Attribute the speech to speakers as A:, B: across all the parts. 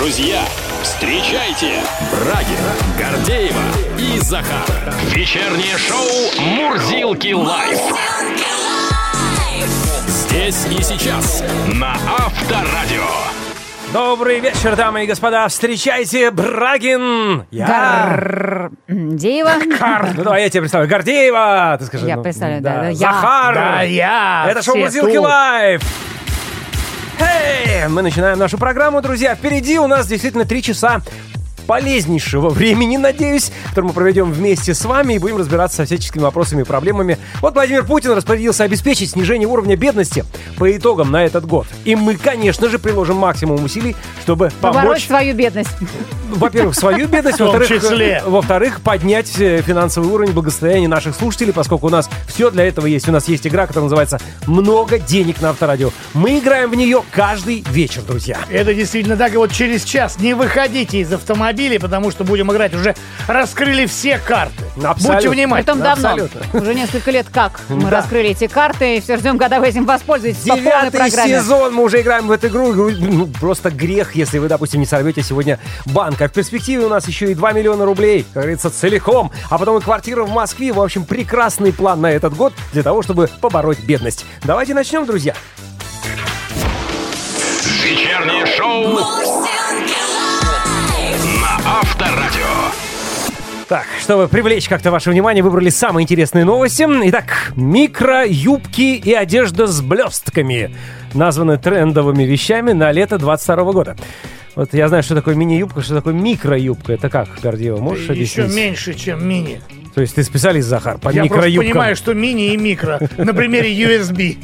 A: Друзья, встречайте Брагина, Гордеева и Захар. Вечернее шоу «Мурзилки лайф». Здесь и сейчас на Авторадио.
B: Добрый вечер, дамы и господа. Встречайте, Брагин. Я...
C: Гордеева.
B: Кар. Ну давай я тебе представлю. Гордеева. Ты скажи.
C: Я
B: ну,
C: представлю, да, да, я.
B: Захар.
D: Да, я.
B: Это шоу «Мурзилки лайф». Эй, мы начинаем нашу программу, друзья. Впереди у нас действительно три часа полезнейшего времени, надеюсь, который мы проведем вместе с вами и будем разбираться со всяческими вопросами и проблемами. Вот Владимир Путин распорядился обеспечить снижение уровня бедности по итогам на этот год. И мы, конечно же, приложим максимум усилий, чтобы
C: Побороть
B: помочь
C: свою бедность.
B: во-первых, свою бедность, во-вторых, во-вторых, поднять э, финансовый уровень благосостояния наших слушателей, поскольку у нас все для этого есть. У нас есть игра, которая называется «Много денег на авторадио». Мы играем в нее каждый вечер, друзья.
D: Это действительно так. И вот через час не выходите из автомобиля, потому что будем играть. Уже раскрыли все карты.
B: Абсолютно.
D: Будьте внимательны.
C: Притом давно.
B: абсолютно.
C: Уже несколько лет как мы
B: Да.
C: раскрыли эти карты. И все ждем, когда вы этим воспользуетесь по
B: Девятый
C: программе.
B: сезон, мы уже играем в эту игру. Ну, Просто грех, если вы, допустим, не сорвете сегодня банк. А в перспективе у нас еще и 2 миллиона рублей, как говорится, целиком. А потом и квартира в Москве. В общем, прекрасный план на этот год для того, чтобы побороть бедность. Давайте начнем, друзья.
A: Вечернее шоу
B: Так, чтобы привлечь как-то ваше внимание, выбрали самые интересные новости. Итак, микро-юбки и одежда с блестками названы трендовыми вещами на лето 22 года. Вот я знаю, что такое мини-юбка, что такое микро-юбка. Это как, Гордеева, можешь
D: Еще
B: объяснить?
D: меньше, чем мини.
B: То есть ты специалист, Захар, по
D: Я
B: микро-юбкам.
D: понимаю, что мини и микро. На примере USB.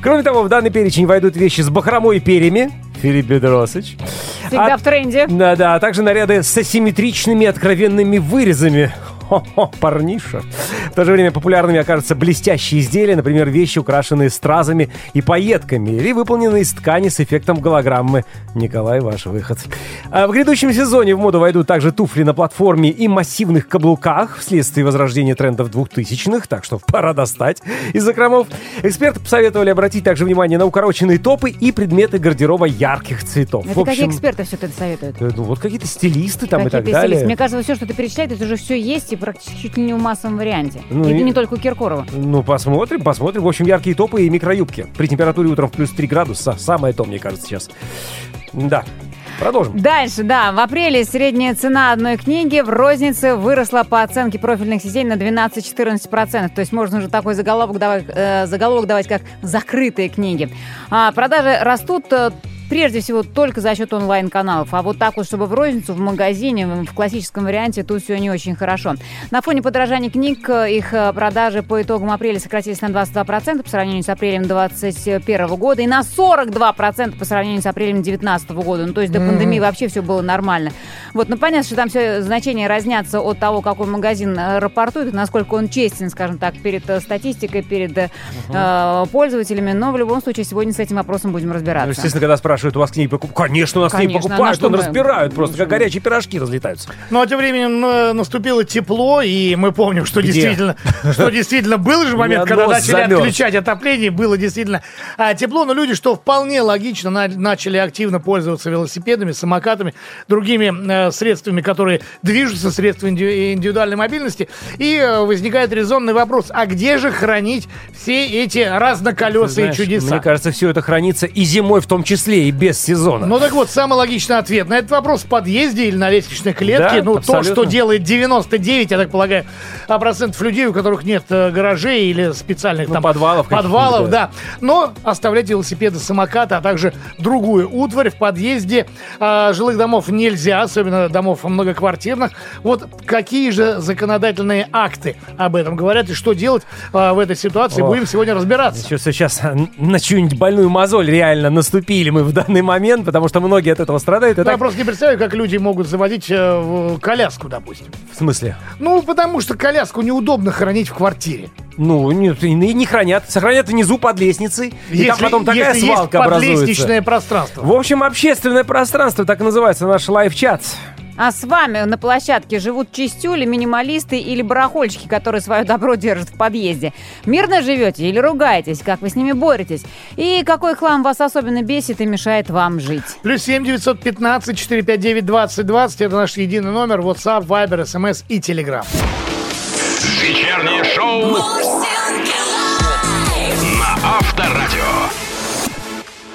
B: Кроме того, в данный перечень войдут вещи с бахромой и перьями. Филипп Бедросович.
C: Всегда
B: А-
C: в тренде.
B: Да-да, а также наряды с асимметричными откровенными вырезами. Хо-хо, парниша. В то же время популярными окажутся блестящие изделия, например, вещи, украшенные стразами и пайетками, или выполненные из ткани с эффектом голограммы. Николай, ваш выход. А в грядущем сезоне в моду войдут также туфли на платформе и массивных каблуках вследствие возрождения трендов двухтысячных, так что пора достать из закромов. Эксперты посоветовали обратить также внимание на укороченные топы и предметы гардероба ярких цветов.
C: Это
B: В
C: какие
B: общем,
C: эксперты все это советуют?
B: Ну, вот какие-то стилисты там и так
C: Какие-то
B: далее.
C: стилисты. Мне кажется, все, что ты перечисляешь, это уже все есть и практически чуть ли не в массовом варианте.
B: Ну
C: и,
B: и-
C: не только у Киркорова.
B: Ну, посмотрим, посмотрим. В общем, яркие топы и микроюбки. При температуре утром в плюс 3 градуса. Самое то, мне кажется, сейчас. Да. Продолжим.
C: Дальше, да. В апреле средняя цена одной книги в рознице выросла по оценке профильных сетей на 12-14%. То есть можно уже такой заголовок давать, э, заголовок давать, как «закрытые книги». А продажи растут э, Прежде всего, только за счет онлайн-каналов. А вот так вот, чтобы в розницу, в магазине, в классическом варианте, тут все не очень хорошо. На фоне подорожания книг э, их э, продажи по итогам апреля сократились на 22% по сравнению с апрелем 2021 года и на 42% по сравнению с апрелем 2019 года. Ну, то есть до пандемии вообще все было нормально. Вот, ну, понятно, что там все значения разнятся от того, какой магазин э, рапортует, насколько он честен, скажем так, перед статистикой, перед э, э, пользователями. Но в любом случае сегодня с этим вопросом будем
B: Ну,
C: разбираться.
B: естественно, когда спрашивают, у вас книги покупают. Конечно, у нас
C: Конечно,
B: покупают,
C: на что
B: он
C: мы-
B: разбирают просто, как горячие пирожки разлетаются.
D: Ну, а тем временем э, наступило тепло, и мы помним, что
B: Где?
D: действительно, что действительно был же момент, когда начали
B: замерз.
D: отключать отопление, было действительно а, тепло, но люди, что вполне логично, на- начали активно пользоваться велосипедами, самокатами, другими э, средствами, которые движутся, средства инди- индивидуальной мобильности, и э, возникает резонный вопрос, а где же хранить все эти разноколесые
B: Знаешь,
D: чудеса?
B: Мне кажется, все это хранится и зимой в том числе, и без сезона.
D: Ну так вот, самый логичный ответ на этот вопрос в подъезде или на лестничной клетке.
B: Да,
D: ну,
B: абсолютно.
D: то, что делает 99, я так полагаю, а, процентов людей, у которых нет э, гаражей или специальных
B: Ну,
D: там
B: подвалов
D: подвалов,
B: каких-нибудь,
D: да. Но оставлять велосипеды, самокаты, а также другую утварь в подъезде а, жилых домов нельзя, особенно домов многоквартирных. Вот какие же законодательные акты об этом говорят и что делать а, в этой ситуации,
B: Ох.
D: будем сегодня разбираться.
B: Сейчас, сейчас на чью-нибудь больную мозоль реально наступили мы в данный момент, потому что многие от этого страдают.
D: Я
B: так-
D: просто не представляю, как люди могут заводить э, коляску, допустим.
B: В смысле?
D: Ну, потому что коляску неудобно хранить в квартире.
B: Ну, нет, и не хранят. Сохранят внизу под лестницей. И там потом такая
D: если
B: свалка
D: есть
B: образуется.
D: подлестничное пространство.
B: В общем, общественное пространство, так и называется наш лайв-чат.
C: А с вами на площадке живут чистюли, минималисты или барахольщики, которые свое добро держат в подъезде? Мирно живете или ругаетесь? Как вы с ними боретесь? И какой хлам вас особенно бесит и мешает вам жить?
D: Плюс семь девятьсот пятнадцать четыре пять девять двадцать двадцать. Это наш единый номер. WhatsApp, Viber, SMS и Telegram.
A: Вечернее шоу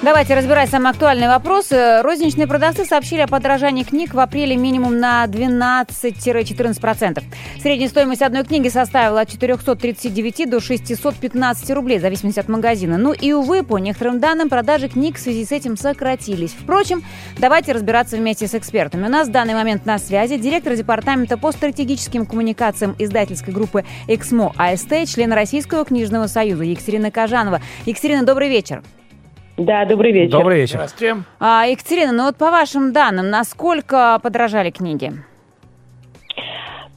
C: Давайте разбирать самые актуальные вопросы. Розничные продавцы сообщили о подорожании книг в апреле минимум на 12-14%. Средняя стоимость одной книги составила от 439 до 615 рублей, в зависимости от магазина. Ну и, увы, по некоторым данным, продажи книг в связи с этим сократились. Впрочем, давайте разбираться вместе с экспертами. У нас в данный момент на связи директор департамента по стратегическим коммуникациям издательской группы «Эксмо АСТ», член Российского книжного союза Екатерина Кажанова. Екатерина, добрый вечер.
E: Да, добрый вечер.
B: Добрый вечер.
D: Здравствуйте.
C: А, Екатерина, ну вот по вашим данным, насколько подорожали книги?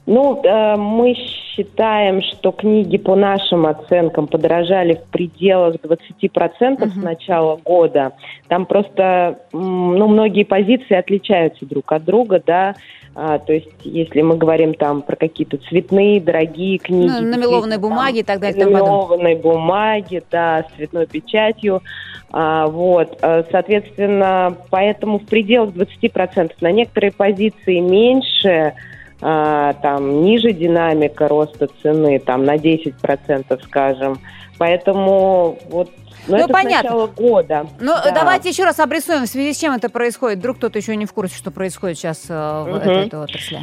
E: Ну, э, мы считаем, что книги по нашим оценкам подорожали в пределах 20% с начала года. Там просто, ну, многие позиции отличаются друг от друга, да. А, то есть, если мы говорим там про какие-то цветные, дорогие книги.
C: Ну, на мелованной бумаге и так далее,
E: На мелованной бумаге, да, с цветной печатью. А, вот, э, соответственно, поэтому в пределах 20%. На некоторые позиции меньше, а, там, ниже динамика роста цены, там, на 10%, скажем. Поэтому вот, ну,
C: Ну,
E: это с
C: понятно.
E: начала года.
C: Ну,
E: Да.
C: давайте еще раз обрисуем, в связи с чем это происходит. Вдруг кто-то еще не в курсе, что происходит сейчас э, в этой отрасли.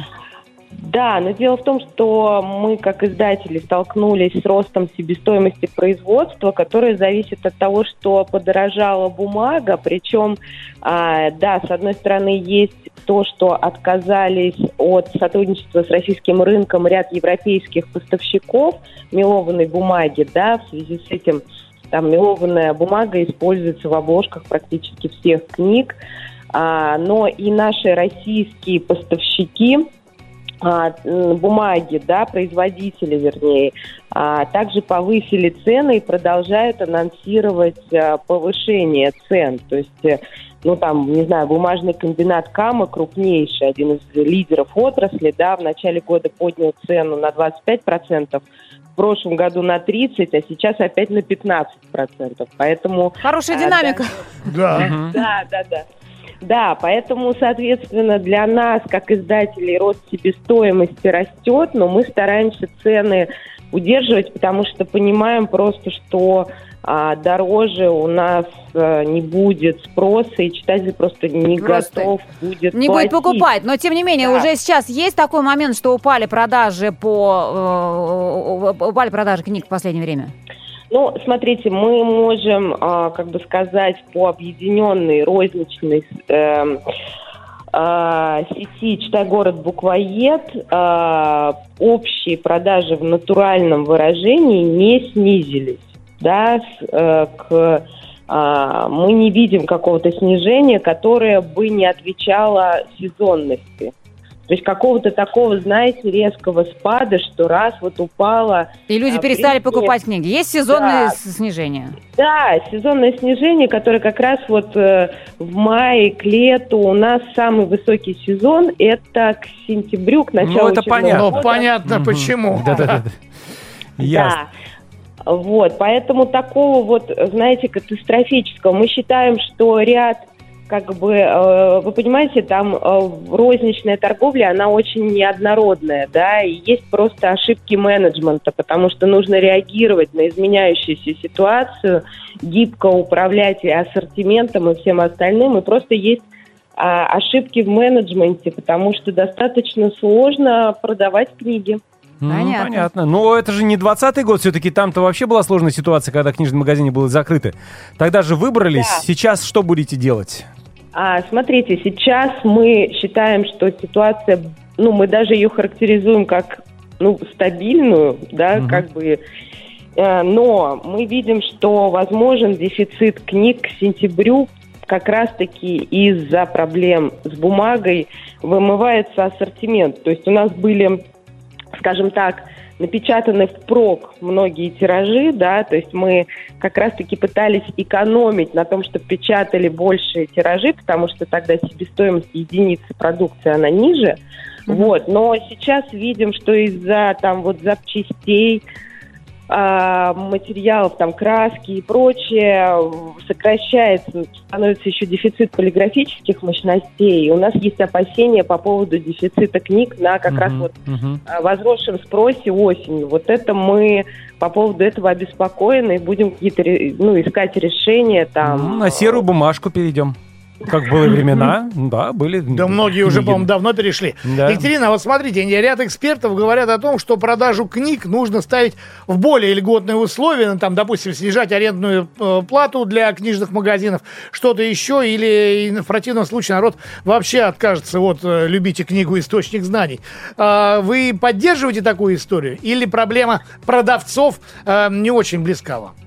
E: Да, но дело в том, что мы, как издатели, столкнулись с ростом себестоимости производства, которое зависит от того, что подорожала бумага. Причем, а, да, с одной стороны, есть то, что отказались от сотрудничества с российским рынком ряд европейских поставщиков мелованной бумаги, да, в связи с этим там мелованная бумага используется в обложках практически всех книг. А, но и наши российские поставщики а, бумаги, да, производители, вернее, а, также повысили цены и продолжают анонсировать а, повышение цен. То есть, э, ну там, не знаю, бумажный комбинат Кама, крупнейший, один из лидеров отрасли, да, в начале года поднял цену на 25%, в прошлом году на 30%, а сейчас опять на 15%. Поэтому...
C: Хорошая
E: а,
C: динамика.
D: Да.
E: да, да, да. Да, поэтому, соответственно, для нас, как издателей, рост себестоимости растет, но мы стараемся цены удерживать, потому что понимаем просто, что а, дороже у нас а, не будет спроса, и читатель просто не
C: Просто
E: готов будет
C: Не будет
E: платить.
C: покупать. Но, тем не менее,
E: Да.
C: уже сейчас есть такой момент, что упали продажи по... э, упали продажи книг в последнее время?
E: Ну, смотрите, мы можем, а, как бы сказать, по объединенной розничной эм, а, сети «Читай город буквоед» а, общие продажи в натуральном выражении не снизились. Да, с, э, к, а, мы не видим какого-то снижения, которое бы не отвечало сезонности. То есть какого-то такого, знаете, резкого спада, что раз вот упала
C: И люди
E: А,
C: перестали
E: принципе,
C: покупать книги. Есть сезонные
E: да.
C: с- снижения?
E: Да, сезонное снижение, которое как раз вот э, в мае, к лету у нас самый высокий сезон, это к сентябрю, к началу
B: Ну, это понятно.
D: Ну,
E: года.
D: понятно, почему.
B: Да-да-да. Ясно.
E: Да. Вот, поэтому такого вот, знаете, катастрофического. Мы считаем, что ряд, как бы, э, вы понимаете, там э, розничная торговля, она очень неоднородная, да, и есть просто ошибки менеджмента, потому что нужно реагировать на изменяющуюся ситуацию, гибко управлять и ассортиментом и всем остальным, и просто есть а, ошибки в менеджменте, потому что достаточно сложно продавать книги.
C: Понятно.
B: Понятно. Но это же не 20-й год, все-таки там-то вообще была сложная ситуация, когда книжные магазины были закрыты. Тогда же выбрались.
E: Да.
B: Сейчас что будете делать?
E: А, смотрите, сейчас мы считаем, что ситуация, ну, мы даже ее характеризуем как, ну, стабильную, да,
B: Мгм.
E: как бы, э, но мы видим, что возможен дефицит книг к сентябрю как раз-таки из-за проблем с бумагой вымывается ассортимент. То есть у нас были, скажем так, напечатаны впрок многие тиражи, да, то есть мы как раз-таки пытались экономить на том, что печатали большие тиражи, потому что тогда себестоимость единицы продукции, она ниже, вот, но сейчас видим, что из-за там вот запчастей, материалов, там, краски и прочее, сокращается, становится еще дефицит полиграфических мощностей. У нас есть опасения по поводу дефицита книг на как
B: Мгм,
E: раз вот а, возросшем спросе осенью. Вот это мы по поводу этого обеспокоены и будем какие-то ну, искать решения там.
B: Ну, На серую бумажку перейдем. Как были времена, да, были.
D: Да многие уже, по-моему, давно перешли.
B: Да.
D: Екатерина, вот смотрите, ряд экспертов говорят о том, что продажу книг нужно ставить в более льготные условия, ну, там, допустим, снижать арендную э, плату для книжных магазинов, что-то еще, или в противном случае народ вообще откажется от э, «любите книгу, источник знаний». А, Вы поддерживаете такую историю? Или проблема продавцов э, не очень близка вам?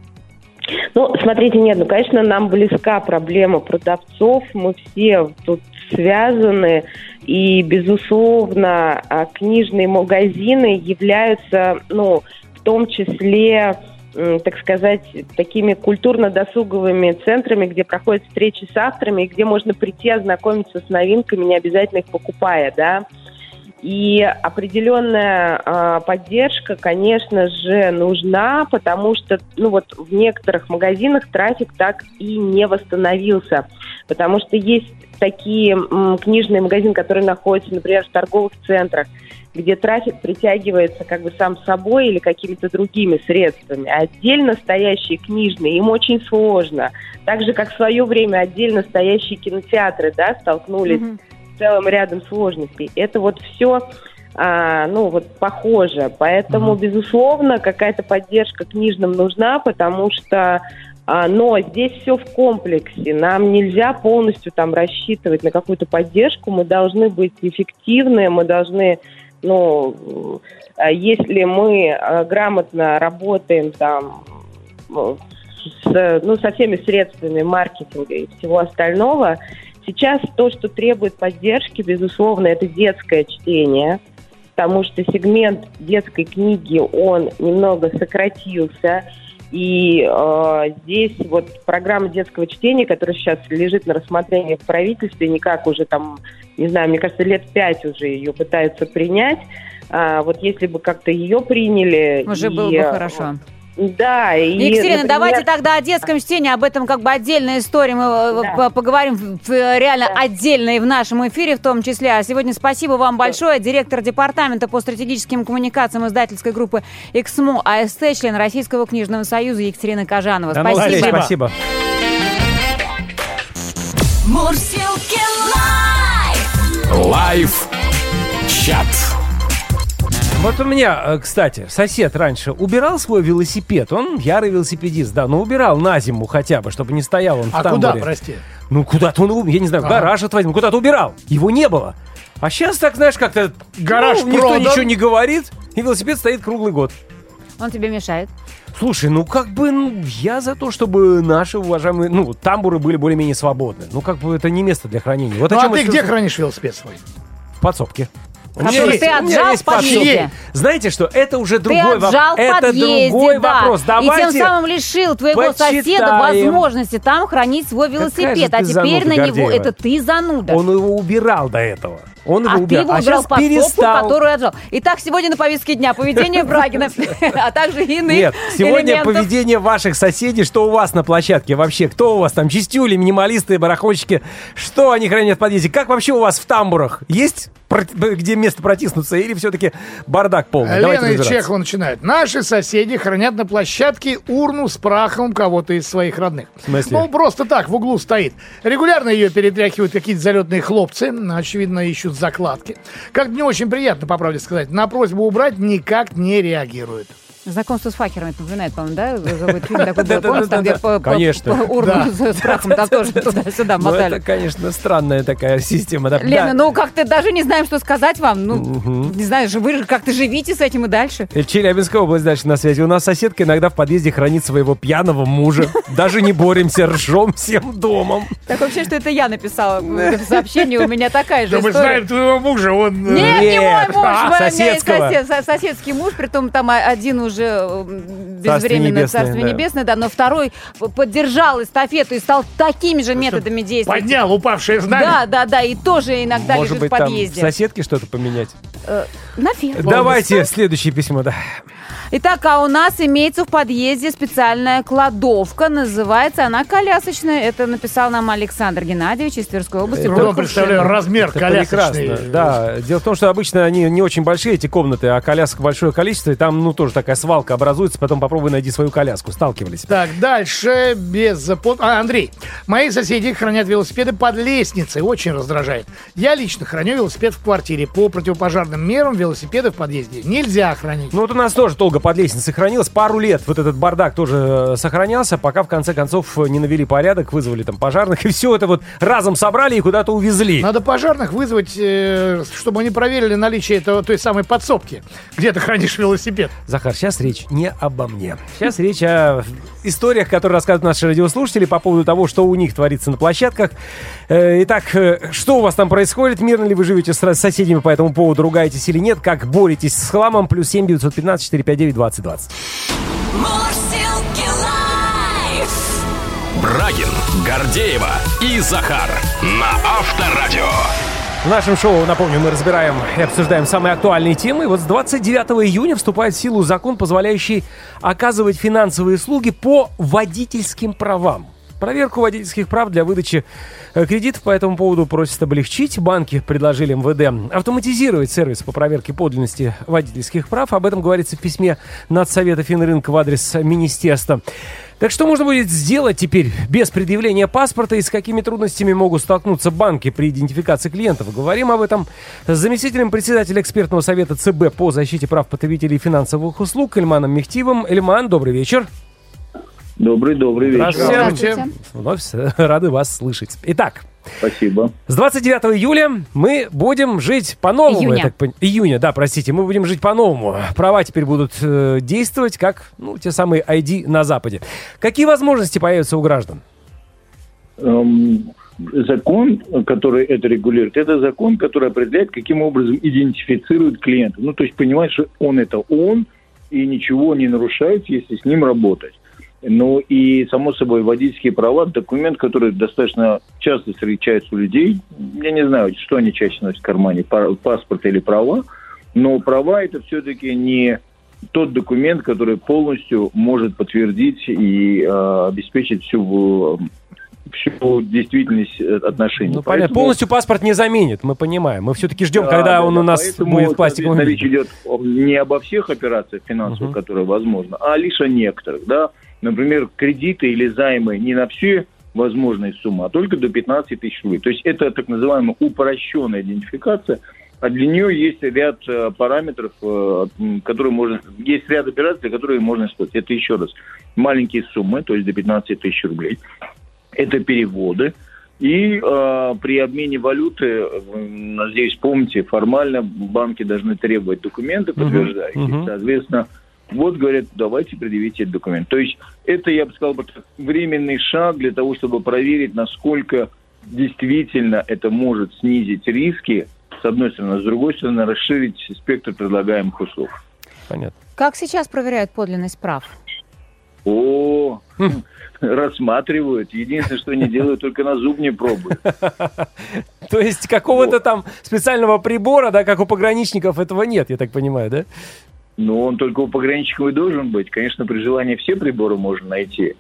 E: Ну, смотрите, нет, ну, конечно, нам близка проблема продавцов, мы все тут связаны, и, безусловно, а, книжные магазины являются, ну, в том числе, так сказать, такими культурно-досуговыми центрами, где проходят встречи с авторами, и где можно прийти ознакомиться с новинками, не обязательно их покупая, да. И определенная а, поддержка, конечно же, нужна, потому что, ну вот в некоторых магазинах трафик так и не восстановился, потому что есть такие м, книжные магазины, которые находятся, например, в торговых центрах, где трафик притягивается как бы сам собой или какими-то другими средствами. А отдельно стоящие книжные, им очень сложно. Так же, как в свое время отдельно стоящие кинотеатры, да, столкнулись с целым рядом сложностей. Это вот все, ну вот похоже. Поэтому, безусловно, какая-то поддержка книжным нужна, потому что а, но здесь все в комплексе. Нам нельзя полностью там рассчитывать на какую-то поддержку. Мы должны быть эффективны, мы должны, ну, э, если мы э, грамотно работаем там э, с, ну, со всеми средствами маркетинга и всего остального, сейчас то, что требует поддержки, безусловно, это детское чтение, потому что сегмент детской книги, он немного сократился, и э, здесь вот программа детского чтения, которая сейчас лежит на рассмотрении в правительстве, никак уже там, не знаю, мне кажется, лет пять уже ее пытаются принять. А, вот если бы как-то ее приняли...
C: Уже
E: и,
C: было бы
E: э,
C: хорошо.
E: Да, и,
C: Екатерина,
E: например,
C: давайте тогда о детском чтении, об этом как бы отдельная история. Мы э,
E: Да.
C: по- поговорим в- реально отдельно и в нашем эфире в том числе. А сегодня спасибо вам большое. Директор департамента по стратегическим коммуникациям издательской группы «Эксмо» АСТ, член Российского книжного союза Екатерина Кожанова.
B: Да, ну,
C: Спасибо.
B: Олег, спасибо.
F: Мурзилки live!
A: Live чат.
B: Вот у меня, э, кстати, сосед раньше убирал свой велосипед. Он ярый велосипедист, да, но убирал на зиму хотя бы, чтобы не стоял он в
D: А
B: тамбуре.
D: куда, прости?
B: Ну, куда-то он, я не знаю, в
D: Ага.
B: гараж отвозил, ну, куда-то убирал. Его не было. А сейчас так, знаешь, как-то...
D: Гараж
B: ну, никто
D: продан.
B: ничего не говорит, и велосипед стоит круглый год.
C: Он тебе мешает.
B: Слушай, ну как бы ну, я за то, чтобы наши уважаемые, ну, тамбуры были более-менее свободны. Ну как бы это не место для хранения. Вот о
D: Ну, а ты
B: с-
D: где хранишь велосипед свой?
B: В подсобке.
C: Который ты отжал
B: есть
C: в подъезде.
B: Знаете что, это уже
C: Ты
B: другой вопрос.
C: отжал в
B: Это
C: подъезде,
B: другой
C: да.
B: вопрос.
C: И
B: Давайте...
C: тем самым лишил твоего соседа
B: почитаем.
C: возможности там хранить свой велосипед.
B: ты
C: А теперь
B: зануда,
C: на него
B: Гордеева.
C: это ты зануда.
B: Он его убирал до этого. Он его
C: А ты
B: убирал.
C: его
B: а
C: убрал подсобку,
B: перестал.
C: которую отжал. Итак, сегодня на повестке дня поведение Брагина, а также иных
B: Нет, сегодня поведение ваших соседей, что у вас на площадке вообще, кто у вас там, чистюли, минималисты, барахольщики, что они хранят в подъезде, как вообще у вас в тамбурах, есть где место протиснуться или все-таки бардак полный?
D: Лена и. Чехова начинают. Наши соседи хранят на площадке урну с прахом кого-то из своих родных.
B: В смысле?
D: Ну, просто так, в углу стоит. Регулярно ее перетряхивают какие-то залетные хлопцы. Очевидно, ищут закладки. Как не очень приятно, по правде сказать. На просьбу убрать никак не реагируют.
C: Знакомство с факерами это напоминает, по-моему, да? Какой-то фильм такой был, помните, там, где
B: Конечно.
C: по урну с прахом там тоже туда-сюда
B: Ну, это,
C: мотали.
B: конечно, странная такая система. да.
C: Лена,
B: Да.
C: ну как-то даже не знаем, что сказать вам. Ну, не знаю, же вы же как-то живите с этим и дальше.
B: Э, Челябинская область дальше на связи. У нас соседка иногда в подъезде хранит своего пьяного мужа. Даже не боремся, ржем всем домом.
C: Так вообще, что это я написала в сообщении, у меня такая же
D: Да мы
C: история.
D: знаем твоего мужа, он... э,
C: Нет, не мой муж,
B: А,
C: у меня со- соседский муж, притом там а- один уже м, безвременно
B: небесное,
C: царство
B: да.
C: небесное, да, но второй поддержал эстафету и стал такими же методами действовать.
D: Поднял упавшее знамя.
C: Да, да, да, и тоже иногда
B: Может
C: лежит
B: быть,
C: в
B: там
C: подъезде.
B: соседке что-то поменять?
C: Э, наверное.
B: Давайте следующее письмо, да.
C: Итак, а у нас имеется в подъезде специальная кладовка. Называется она колясочная. Это написал нам Александр Геннадьевич из Тверской области. В
D: представляю размер
B: Это
D: колясочный.
B: прекрасно, да. Дело в том, что обычно они не очень большие, эти комнаты, а колясок большое количество, и там, ну, тоже такая свалка образуется, потом попробуй найди свою коляску. Сталкивались.
D: Так, дальше без... под- А, Андрей. Мои соседи хранят велосипеды под лестницей. Очень раздражает. Я лично храню велосипед в квартире. По противопожарным мерам велосипеды в подъезде нельзя хранить.
B: Ну вот у нас тоже долго под лестницей хранилось, пару лет вот этот бардак тоже э, сохранялся, пока в конце концов э, не навели порядок, вызвали там пожарных, и все это вот разом собрали и куда-то увезли.
D: Надо пожарных вызвать, э, чтобы они проверили наличие этого, той самой подсобки, где ты хранишь велосипед.
B: Захар, сейчас речь не обо мне. Сейчас речь о историях, которые рассказывают наши радиослушатели по поводу того, что у них творится на площадках. Э, Итак, э, что у вас там происходит? Мирно ли вы живете с соседями по этому поводу? Ругаетесь или нет? Как боретесь с хламом? Плюс 7 915 459 2020.
F: Мурзилки лайф.
A: Брагин, Гордеева и Захар на Авторадио.
B: В нашем шоу, напомню, мы разбираем и обсуждаем самые актуальные темы. Вот с 29 июня вступает в силу закон, позволяющий оказывать финансовые услуги по водительским правам. Проверку водительских прав для выдачи э, кредитов по этому поводу просят облегчить. Банки предложили МВД автоматизировать сервис по проверке подлинности водительских прав. Об этом говорится в письме Надсовета Финрынка в адрес министерства. Так что можно будет сделать теперь без предъявления паспорта и с какими трудностями могут столкнуться банки при идентификации клиентов? Говорим об этом с заместителем председателя экспертного совета ЦБ по защите прав потребителей и финансовых услуг Эльманом Мехтивом. Эльман, добрый вечер.
G: Добрый, добрый вечер.
B: Здравствуйте.
C: Здравствуйте.
B: Вновь рады вас слышать. Итак,
G: Спасибо.
B: с 29 июля мы будем жить по-новому.
C: Июня.
B: так пон- Июня, да, простите. Мы будем жить по-новому. Права теперь будут э, действовать как ну, те самые ID на Западе. Какие возможности появятся у граждан?
G: Эм, закон, который это регулирует, это закон, который определяет, каким образом идентифицирует клиента. Ну, то есть понимать, что он это он, и ничего не нарушает, если с ним работать. Ну и, само собой, водительские права, документ, который достаточно часто встречается у людей. Я не знаю, что они чаще носят в кармане, па- паспорт или права, но права это все-таки не тот документ, который полностью может подтвердить и э, обеспечить всю, всю действительность э, отношений.
B: Ну, понятно.
G: Поэтому-
B: Полностью паспорт не заменит, мы понимаем. Мы все-таки ждем,
G: Да,
B: когда
G: да,
B: он
G: да.
B: у нас
G: Поэтому,
B: будет в пластиковом виде.
G: речь идет не обо всех операциях финансовых,
B: Мгм.
G: которые возможны, а лишь о некоторых. Да? Например, кредиты или займы не на все возможные суммы, а только до 15 тысяч рублей. То есть это так называемая упрощенная идентификация, а для нее есть ряд э, параметров, э, которые можно... Есть ряд операций, которые можно использовать. Это еще раз маленькие суммы, то есть до 15 тысяч рублей. Это переводы. И э, при обмене валюты, э, надеюсь, помните, формально банки должны требовать документы, подтверждающие.
B: мгм.
G: Соответственно, вот говорят, давайте предъявите этот документ. То есть это, я бы сказал, временный шаг для того, чтобы проверить, насколько действительно это может снизить риски, с одной стороны, а с другой стороны, расширить спектр предлагаемых услуг.
B: Понятно.
C: Как сейчас проверяют подлинность прав?
G: О, рассматривают. Единственное, что не делают, только на зуб не пробуют.
B: То есть какого-то там специального прибора, да, как у пограничников, этого нет, я так понимаю, да?
G: Но он только у пограничников и должен быть. Конечно, при желании все приборы можно найти.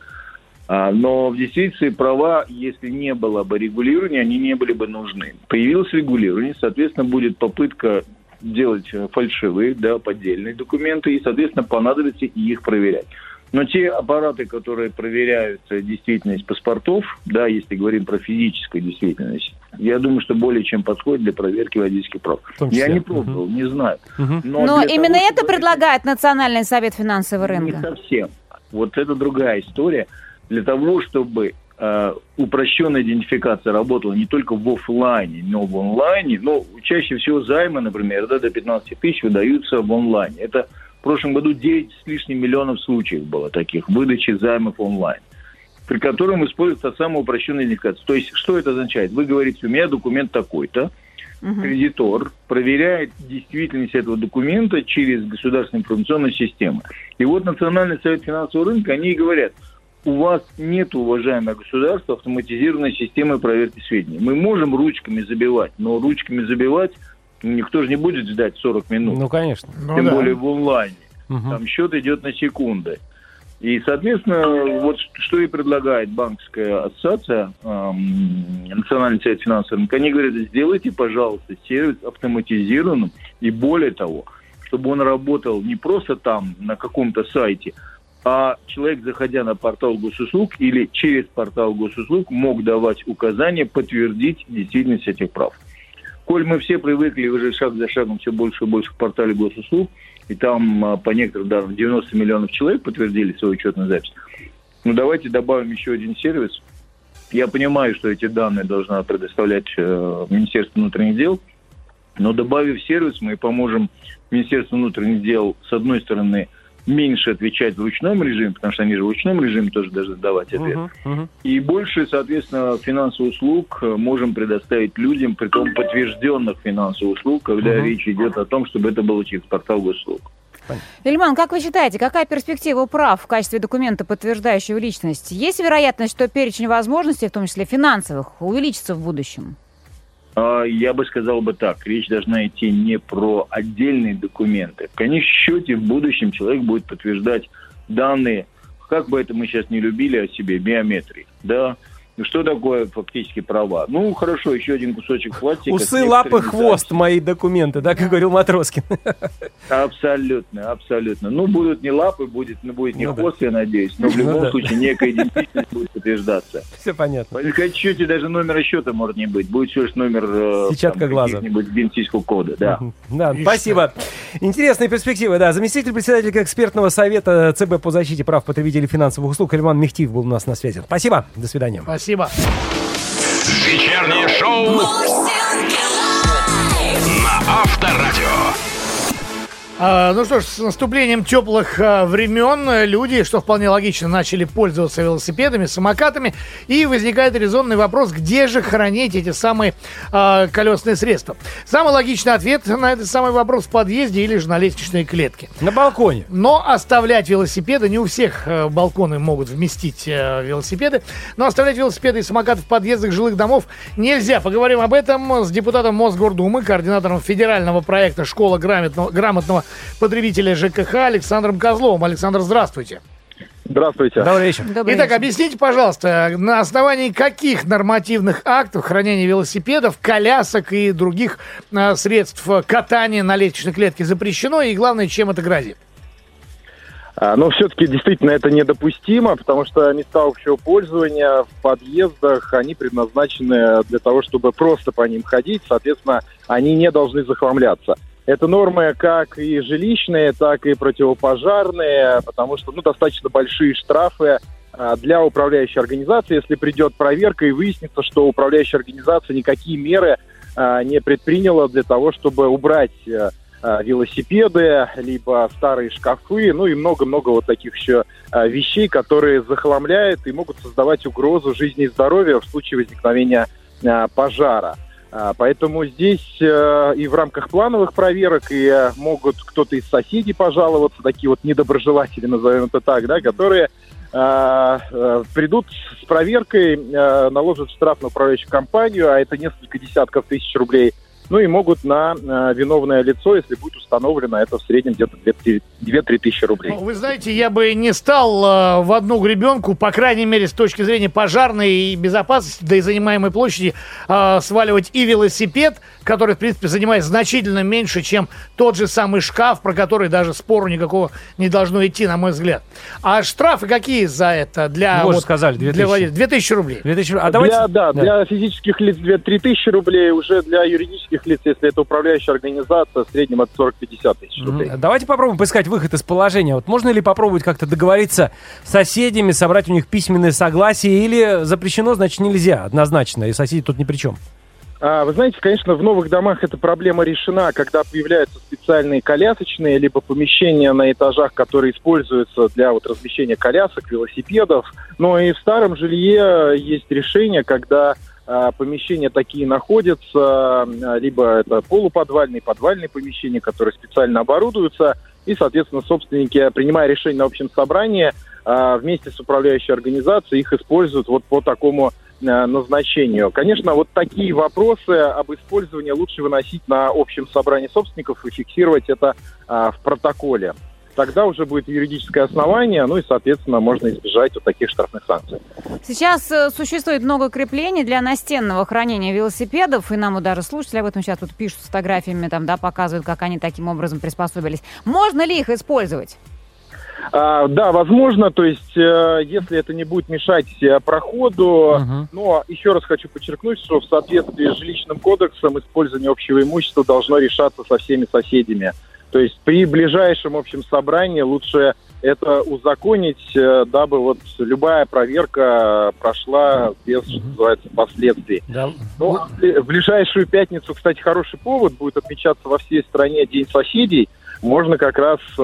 G: А, Но в действительности права, если не было бы регулирования, они не были бы нужны. Появилось регулирование, соответственно, будет попытка делать э, фальшивые, да, поддельные документы, и, соответственно, понадобится и их проверять. Но те аппараты, которые проверяют действительность паспортов, да, если говорим про физическую действительность, я думаю, что более чем подходит для проверки водительских прав. Я не пробовал, не знаю.
B: Мгм.
G: Но,
C: Но именно
G: того,
C: это
G: чтобы-
C: предлагает Национальный совет финансового
G: Не
C: рынка.
G: совсем. Вот это другая история. Для того, чтобы э, упрощенная идентификация работала не только в офлайне, но в онлайне, но чаще всего займы, например, да, до 15 тысяч выдаются в онлайне. Это в прошлом году 9 с лишним миллионов случаев было таких выдачи займов онлайн при котором используется самая упрощенная идентификация. То есть, что это означает? Вы говорите, у меня документ такой-то, кредитор проверяет действительность этого документа через государственную информационную систему. И вот Национальный совет финансового рынка, они и говорят, у вас нет, уважаемое государство, автоматизированной системы проверки сведений. Мы можем ручками забивать, но ручками забивать никто же не будет ждать 40 минут.
B: Ну, конечно.
D: Ну
G: тем
D: да.
G: более в онлайне.
B: Мгм.
G: Там счет идет на секунды. И, соответственно, вот что и предлагает банковская ассоциация, эм, Национальный совет финансового рынка, они говорят, сделайте, пожалуйста, сервис автоматизированным, и более того, чтобы он работал не просто там, на каком-то сайте, а человек, заходя на портал госуслуг или через портал госуслуг, мог давать указания, подтвердить действительность этих прав. Коль мы все привыкли уже шаг за шагом все больше и больше к портале госуслуг, и там а, по некоторым данным 90 миллионов человек подтвердили свою учетную запись, ну давайте добавим еще один сервис. Я понимаю, что эти данные должна предоставлять э, Министерство внутренних дел, но добавив сервис, мы поможем Министерству внутренних дел, с одной стороны, меньше отвечать в ручном режиме, потому что они же в ручном режиме тоже должны давать ответ.
B: Мгм, мгм.
G: И больше, соответственно, финансовых услуг можем предоставить людям, при том подтвержденных финансовых услуг, когда
B: Мгм.
G: речь идет о том, чтобы это было через портал госуслуг.
C: Ильман, как вы считаете, какая перспектива у прав в качестве документа, подтверждающего личность? Есть вероятность, что перечень возможностей, в том числе финансовых, увеличится в будущем?
G: А, Я бы сказал бы так, речь должна идти не про отдельные документы. В конечном счете, в будущем человек будет подтверждать данные, как бы это мы сейчас не любили о себе, биометрии, да, что такое фактически права? Ну, хорошо, еще один кусочек пластика.
B: Усы, лапы, хвост, мои документы, да, как говорил Матроскин.
G: Абсолютно, абсолютно. Ну, будут не лапы, будет, ну, будет не
B: Ну да.
G: хвост, я надеюсь, но в
B: Ну
G: любом
B: да.
G: случае некая идентичность будет подтверждаться.
B: Все понятно.
G: В счете даже номера счета может не быть. Будет всего лишь номер э,
B: Сетчатка
G: там,
B: глаза.
G: каких-нибудь бензинского кода, да.
B: Да, спасибо. Интересные перспективы, да. Заместитель председателя экспертного совета ЦБ по защите прав потребителей финансовых услуг Ильман Мехтиев был у нас на связи. Спасибо. До свидания.
D: Спасибо.
A: Вечернее шоу
D: ну что ж, с наступлением теплых а, времен э, люди, что вполне логично, начали пользоваться велосипедами, самокатами. И возникает резонный вопрос, где же хранить эти самые а, колесные средства. Самый логичный ответ на этот самый вопрос в подъезде или же на лестничной клетке.
B: На балконе.
D: Но оставлять велосипеды, не у всех э, балконы могут вместить э, велосипеды, но оставлять велосипеды и самокаты в подъездах жилых домов нельзя. Поговорим об этом с депутатом Мосгордумы, координатором федерального проекта «Школа грамотного, грамотного потребителя ЖКХ» Александром Козловым. Александр, здравствуйте.
H: Здравствуйте.
B: Добрый вечер.
C: Добрый
D: Итак,
C: вечер.
D: объясните, пожалуйста, на основании каких нормативных актов хранения велосипедов, колясок и других э, средств катания на лестничной клетке запрещено и, главное, чем это грозит?
H: А, Но все-таки действительно это недопустимо, потому что места общего пользования в подъездах, они предназначены для того, чтобы просто по ним ходить, соответственно, они не должны захламляться. Это нормы как и жилищные, так и противопожарные, потому что ну, достаточно большие штрафы а, для управляющей организации, если придет проверка и выяснится, что управляющая организация никакие меры а, не предприняла для того, чтобы убрать э, а, велосипеды, либо старые шкафы, ну и много-много вот таких еще вещей, которые захламляют и могут создавать угрозу жизни и здоровью в случае возникновения пожара. А, Поэтому здесь э, и в рамках плановых проверок и э, могут кто-то из соседей пожаловаться, такие вот недоброжелатели, назовем это так, да, которые э, э, придут с проверкой, наложат штраф на управляющую компанию, а это несколько десятков тысяч рублей, ну и могут на э, виновное лицо, если будет установлено это в среднем где-то 2-3 тысячи рублей.
D: Ну, Вы знаете, я бы не стал э, в одну гребенку, по крайней мере, с точки зрения пожарной и безопасности, да и занимаемой площади, э, сваливать и велосипед, который, в принципе, занимает значительно меньше, чем тот же самый шкаф, про который даже спору никакого не должно идти, на мой взгляд. А штрафы какие за это? Для,
B: Вы уже сказали, 2000.
D: Для владельцев? 2000 рублей.
B: 2000 А давайте...
H: Для, да, для физических лиц 2-3 тысячи рублей, уже для юридических лиц, если это управляющая организация, в среднем от 40-50 тысяч рублей.
B: Давайте попробуем поискать выход из положения. Вот можно ли попробовать как-то договориться с соседями, собрать у них письменное согласие, или запрещено, значит нельзя однозначно, и соседи тут ни при чем?
H: А, Вы знаете, конечно, в новых домах эта проблема решена, когда появляются специальные колясочные, либо помещения на этажах, которые используются для вот размещения колясок, велосипедов. Но и в старом жилье есть решение, когда а, помещения такие находятся, а, либо это полуподвальные, подвальные помещения, которые специально оборудуются, и, соответственно, собственники, принимая решение на общем собрании, вместе с управляющей организацией их используют вот по такому назначению. Конечно, вот такие вопросы об использовании лучше выносить на общем собрании собственников и фиксировать это а, в протоколе. Тогда уже будет юридическое основание, ну и, соответственно, можно избежать вот таких штрафных санкций.
C: Сейчас э, существует много креплений для настенного хранения велосипедов, и нам даже слушатели об этом сейчас тут пишут с фотографиями, там, да, показывают, как они таким образом приспособились. Можно ли их использовать?
H: А, да, возможно, то есть, э, если это не будет мешать э, проходу,
B: Мгм.
H: но еще раз хочу подчеркнуть, что в соответствии с жилищным кодексом использование общего имущества должно решаться со всеми соседями. То есть при ближайшем общем собрании лучше это узаконить, э, дабы вот любая проверка прошла без, что называется, последствий.
B: Да.
H: А в ближайшую пятницу, кстати, хороший повод будет отмечаться во всей стране День соседей. Можно как раз э,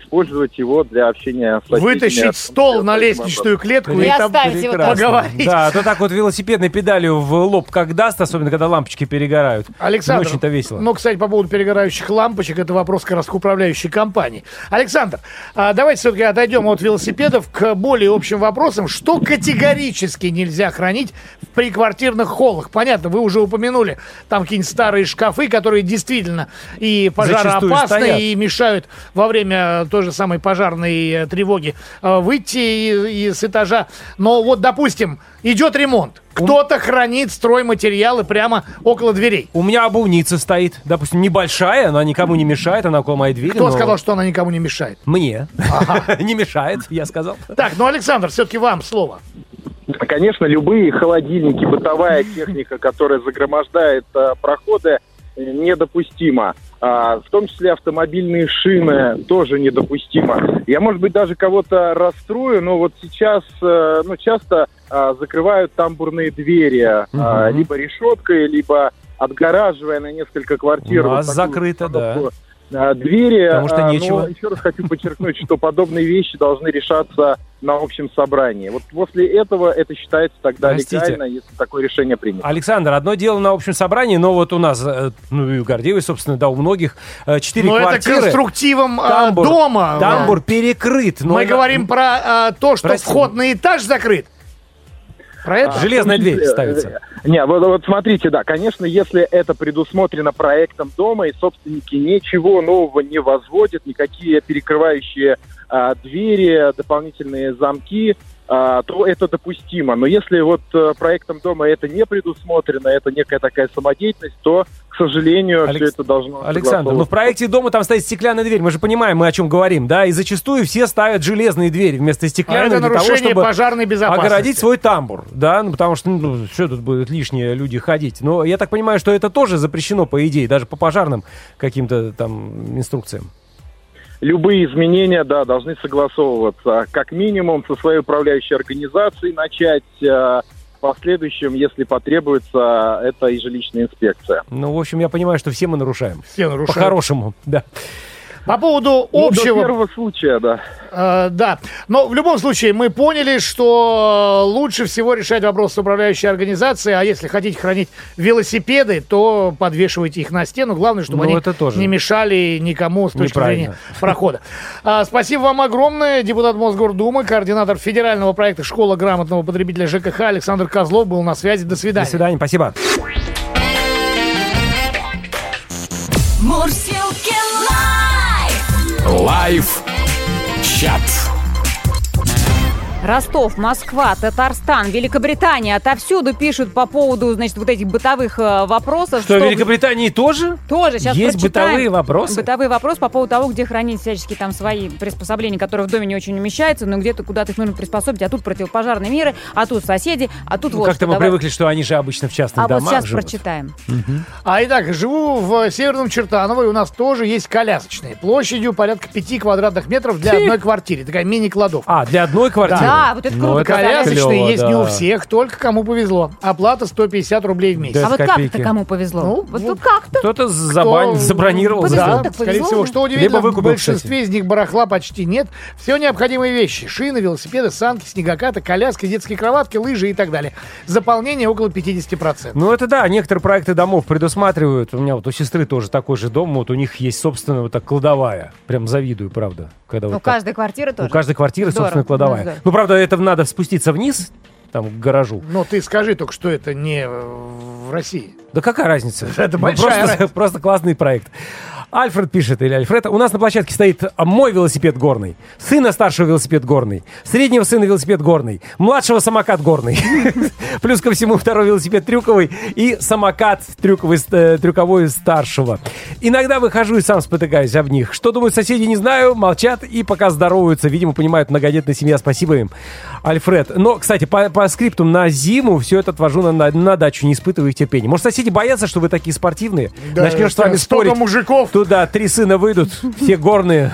H: использовать его для общения с.
D: Вытащить стол на лестничную клетку и
C: И
D: там
C: его
D: поговорить.
B: Да, а то так вот велосипедной педалью в лоб как даст, особенно когда лампочки перегорают.
D: Александр,
B: очень-то весело.
D: ну, кстати, по поводу перегорающих лампочек, это вопрос как раз к управляющей компании. Александр, а давайте все-таки отойдем от велосипедов к более общим вопросам. Что категорически нельзя хранить в приквартирных холлах? Понятно, вы уже упомянули там какие-нибудь старые шкафы, которые действительно и пожароопасны, и мешают во время той же самой пожарной э, тревоги э, выйти и- и с этажа. Но вот, допустим, идет ремонт. Кто-то хранит стройматериалы прямо около дверей.
B: У меня обувница стоит, допустим, небольшая, она никому не мешает, она около моей двери.
D: Кто
B: но
D: сказал, что она никому не мешает?
B: Мне. Не мешает, я сказал.
D: Так, ну, Александр, все-таки вам слово.
H: Конечно, любые холодильники, бытовая техника, которая загромождает э, проходы, недопустимо. А, в том числе автомобильные шины тоже недопустимо. Я, может быть, даже кого-то расстрою, но вот сейчас э, ну, часто а, закрывают тамбурные двери а,
B: Мгм.
H: либо решеткой, либо отгораживая на несколько квартир.
B: У нас
H: вот такую
B: закрыто, да.
H: А, Двери,
B: Потому что
H: а, но
B: нечего.
H: еще раз хочу подчеркнуть, что подобные вещи должны решаться на общем собрании. Вот после этого это считается тогда
B: Простите.
H: легально, если такое решение принято.
B: Александр, одно дело на общем собрании, но вот у нас, э, ну и у Гордеевой, собственно, да, у многих э, четыре
D: Но это
B: квартиры.
D: конструктивом а,
B: Тамбур,
D: дома.
B: тамбур перекрыт. но
D: Мы
B: на-
D: говорим про а, то, что
B: Прости.
D: вход на этаж закрыт. Про это?
B: А, Железная
H: том
B: дверь ставится.
H: э, Не, вот, вот смотрите, да, конечно, если это предусмотрено проектом дома, и собственники ничего нового не возводят, никакие перекрывающие а, двери, дополнительные замки, то это допустимо. Но если вот э, проектом дома это не предусмотрено, это некая такая самодеятельность, то, к сожалению,
B: Алекс-
H: все это должно
B: Александр, ну в проекте дома там стоит стеклянная дверь, мы же понимаем, мы о чем говорим, да, и зачастую все ставят железные двери вместо
D: А
B: стеклянной
D: это
B: для того,
D: нарушение
B: чтобы
D: пожарной безопасности.
B: огородить свой тамбур, да, ну потому что, ну, что тут будут лишние люди ходить. Но я так понимаю, что это тоже запрещено, по идее, даже по пожарным каким-то там инструкциям.
H: Любые изменения, да, должны согласовываться как минимум со своей управляющей организацией начать. э, В последующем, если потребуется, это и жилищная инспекция.
B: Ну, в общем, я понимаю, что все мы нарушаем.
D: Все нарушают.
B: По-хорошему, да.
D: По поводу
H: Ну,
D: общего...
H: до первого случая, да.
D: Э, да, но в любом случае мы поняли, что лучше всего решать вопрос с управляющей организацией, а если хотите хранить велосипеды, то подвешивайте их на стену. Главное, чтобы
B: Ну,
D: они
B: это тоже.
D: не мешали никому с точки зрения прохода. А, спасибо вам огромное. Депутат Мосгордумы, координатор федерального проекта «Школа грамотного потребителя ЖКХ» Александр Козлов был на связи. До
B: До
D: свидания.
B: свидания, спасибо.
F: Мурзилки лайф.
A: Чат.
C: Ростов, Москва, Татарстан, Великобритания отовсюду пишут по поводу, значит, вот этих бытовых э, вопросов.
B: Что, в Великобритании тоже?
C: Тоже сейчас
B: Есть бытовые вопросы?
C: Бытовые вопросы по поводу того, где хранить всяческие там свои приспособления, которые в доме не очень умещаются, но где-то куда-то их нужно приспособить, а тут противопожарные меры, а тут соседи, а тут
B: Ну,
C: вот
B: как-то
C: что,
B: мы
C: давай.
B: привыкли, что они же обычно в частных
C: А вот
B: домах
C: сейчас
B: живут.
C: прочитаем.
D: А итак, живу в Северном Чертаново, и у нас тоже есть колясочные. Площадью порядка 5 квадратных метров для одной квартиры. Такая мини-кладовка.
B: А, для одной квартиры?
C: Да, вот это
B: Ну,
C: круто,
D: Колясочные
B: клево,
D: есть не
B: да.
D: у всех, только кому повезло. Оплата 150 рублей в месяц.
B: Да.
C: А вот как-то кому повезло?
D: Ну,
C: вот тут как-то.
B: Кто-то забронировал.
D: Да,
C: так
D: скорее
C: повезло
D: всего. Что удивительно,
B: Либо выкупил,
D: в большинстве из них барахла почти нет. Все необходимые вещи. Шины, велосипеды, санки, снегокаты, коляски, детские кроватки, лыжи и так далее. Заполнение около 50%.
B: Ну, это да, некоторые проекты домов предусматривают. У меня вот у сестры тоже такой же дом, вот у них есть собственная вот так кладовая. Прям завидую, правда. Когда
C: У
B: вот так.
C: каждой квартиры тоже.
B: У каждой квартиры
C: Здорово,
B: собственная кладовая.
C: ну.
B: Ну, правда, это надо спуститься вниз, там, к гаражу.
D: Но ты скажи только, что это не в России.
B: Да какая разница?
D: Это
B: Ну,
D: большая
B: просто,
D: разница.
B: просто классный проект. Альфред пишет, или Альфред, у нас на площадке стоит мой велосипед горный, сына старшего велосипед горный, среднего сына велосипед горный, младшего самокат горный, плюс ко всему второй велосипед трюковый и самокат трюковый, э, трюковой старшего. Иногда выхожу и сам спотыкаюсь об них. Что думают соседи, не знаю, молчат и пока здороваются. Видимо, понимают многодетная семья. Спасибо им, Альфред. Но, кстати, по, по скрипту на зиму все это отвожу на, на, на дачу, не испытываю их терпения. Может, соседи боятся, что вы такие спортивные? Начнешь с вами спорить.
D: мужиков.
B: Туда три сына выйдут, все горные.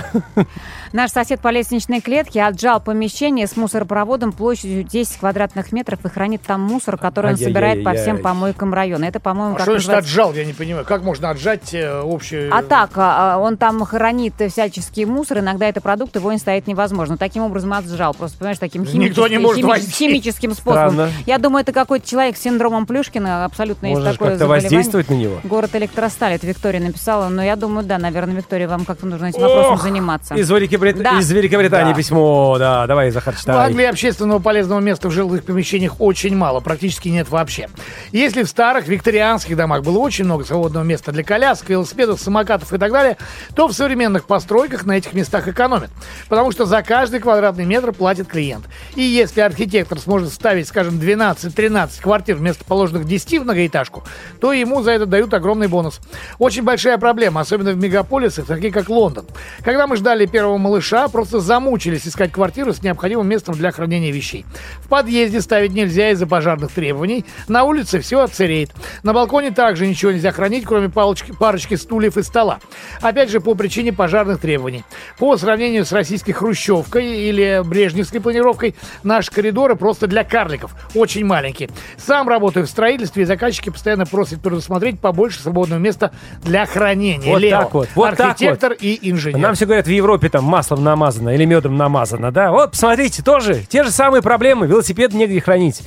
C: Наш сосед по лестничной клетке отжал помещение с мусоропроводом площадью 10 квадратных метров и хранит там мусор, который он собирает по всем помойкам района. Это, по-моему,
D: А
C: как
D: что значит
C: называется-
D: отжал, я не понимаю. Как можно отжать э, общую...
C: А так, а, а, он там хранит всяческий мусор, иногда это продукт, его не стоит невозможно. Таким образом отжал, просто, понимаешь, таким
D: Никто не
C: химическим,
D: может
C: хими-
D: войти.
C: химическим способом.
B: Странно.
C: Я думаю, это какой-то человек с синдромом Плюшкина, абсолютно есть
B: Можешь
C: такое
B: как-то воздействовать на него.
C: Город Электросталь, это Виктория написала, но я думаю, да, наверное, Виктория, вам как-то нужно этим вопросом
B: Ох,
C: заниматься.
B: Из, Великобрит-
C: Да.
B: из Великобритании
D: Да.
B: письмо. Да, давай, Захар,
D: В
B: читай.
D: Англии общественного полезного места в жилых помещениях очень мало, практически нет вообще. Если в старых викторианских домах было очень много свободного места для колясок, велосипедов, самокатов и так далее, то в современных постройках на этих местах экономят. Потому что за каждый квадратный метр платит клиент. И если архитектор сможет ставить, скажем, 12-13 квартир вместо положенных 10 в многоэтажку, то ему за это дают огромный бонус. Очень большая проблема, особенно в мегаполисах, такие как Лондон. Когда мы ждали первого малыша, просто замучились искать квартиру с необходимым местом для хранения вещей. В подъезде ставить нельзя из-за пожарных требований. На улице все отсыреет. На балконе также ничего нельзя хранить, кроме палочки, парочки стульев и стола. Опять же, по причине пожарных требований. По сравнению с российской хрущевкой или брежневской планировкой, наши коридоры просто для карликов. Очень маленькие. Сам работаю в строительстве, и заказчики постоянно просят предусмотреть побольше свободного места для хранения.
B: Вот
D: Лео,
B: так вот, вот так
D: архитектор и инженер.
B: Нам все говорят, в Европе там маслом намазано или медом намазано, да? Вот, посмотрите, тоже те же самые проблемы, велосипед негде хранить.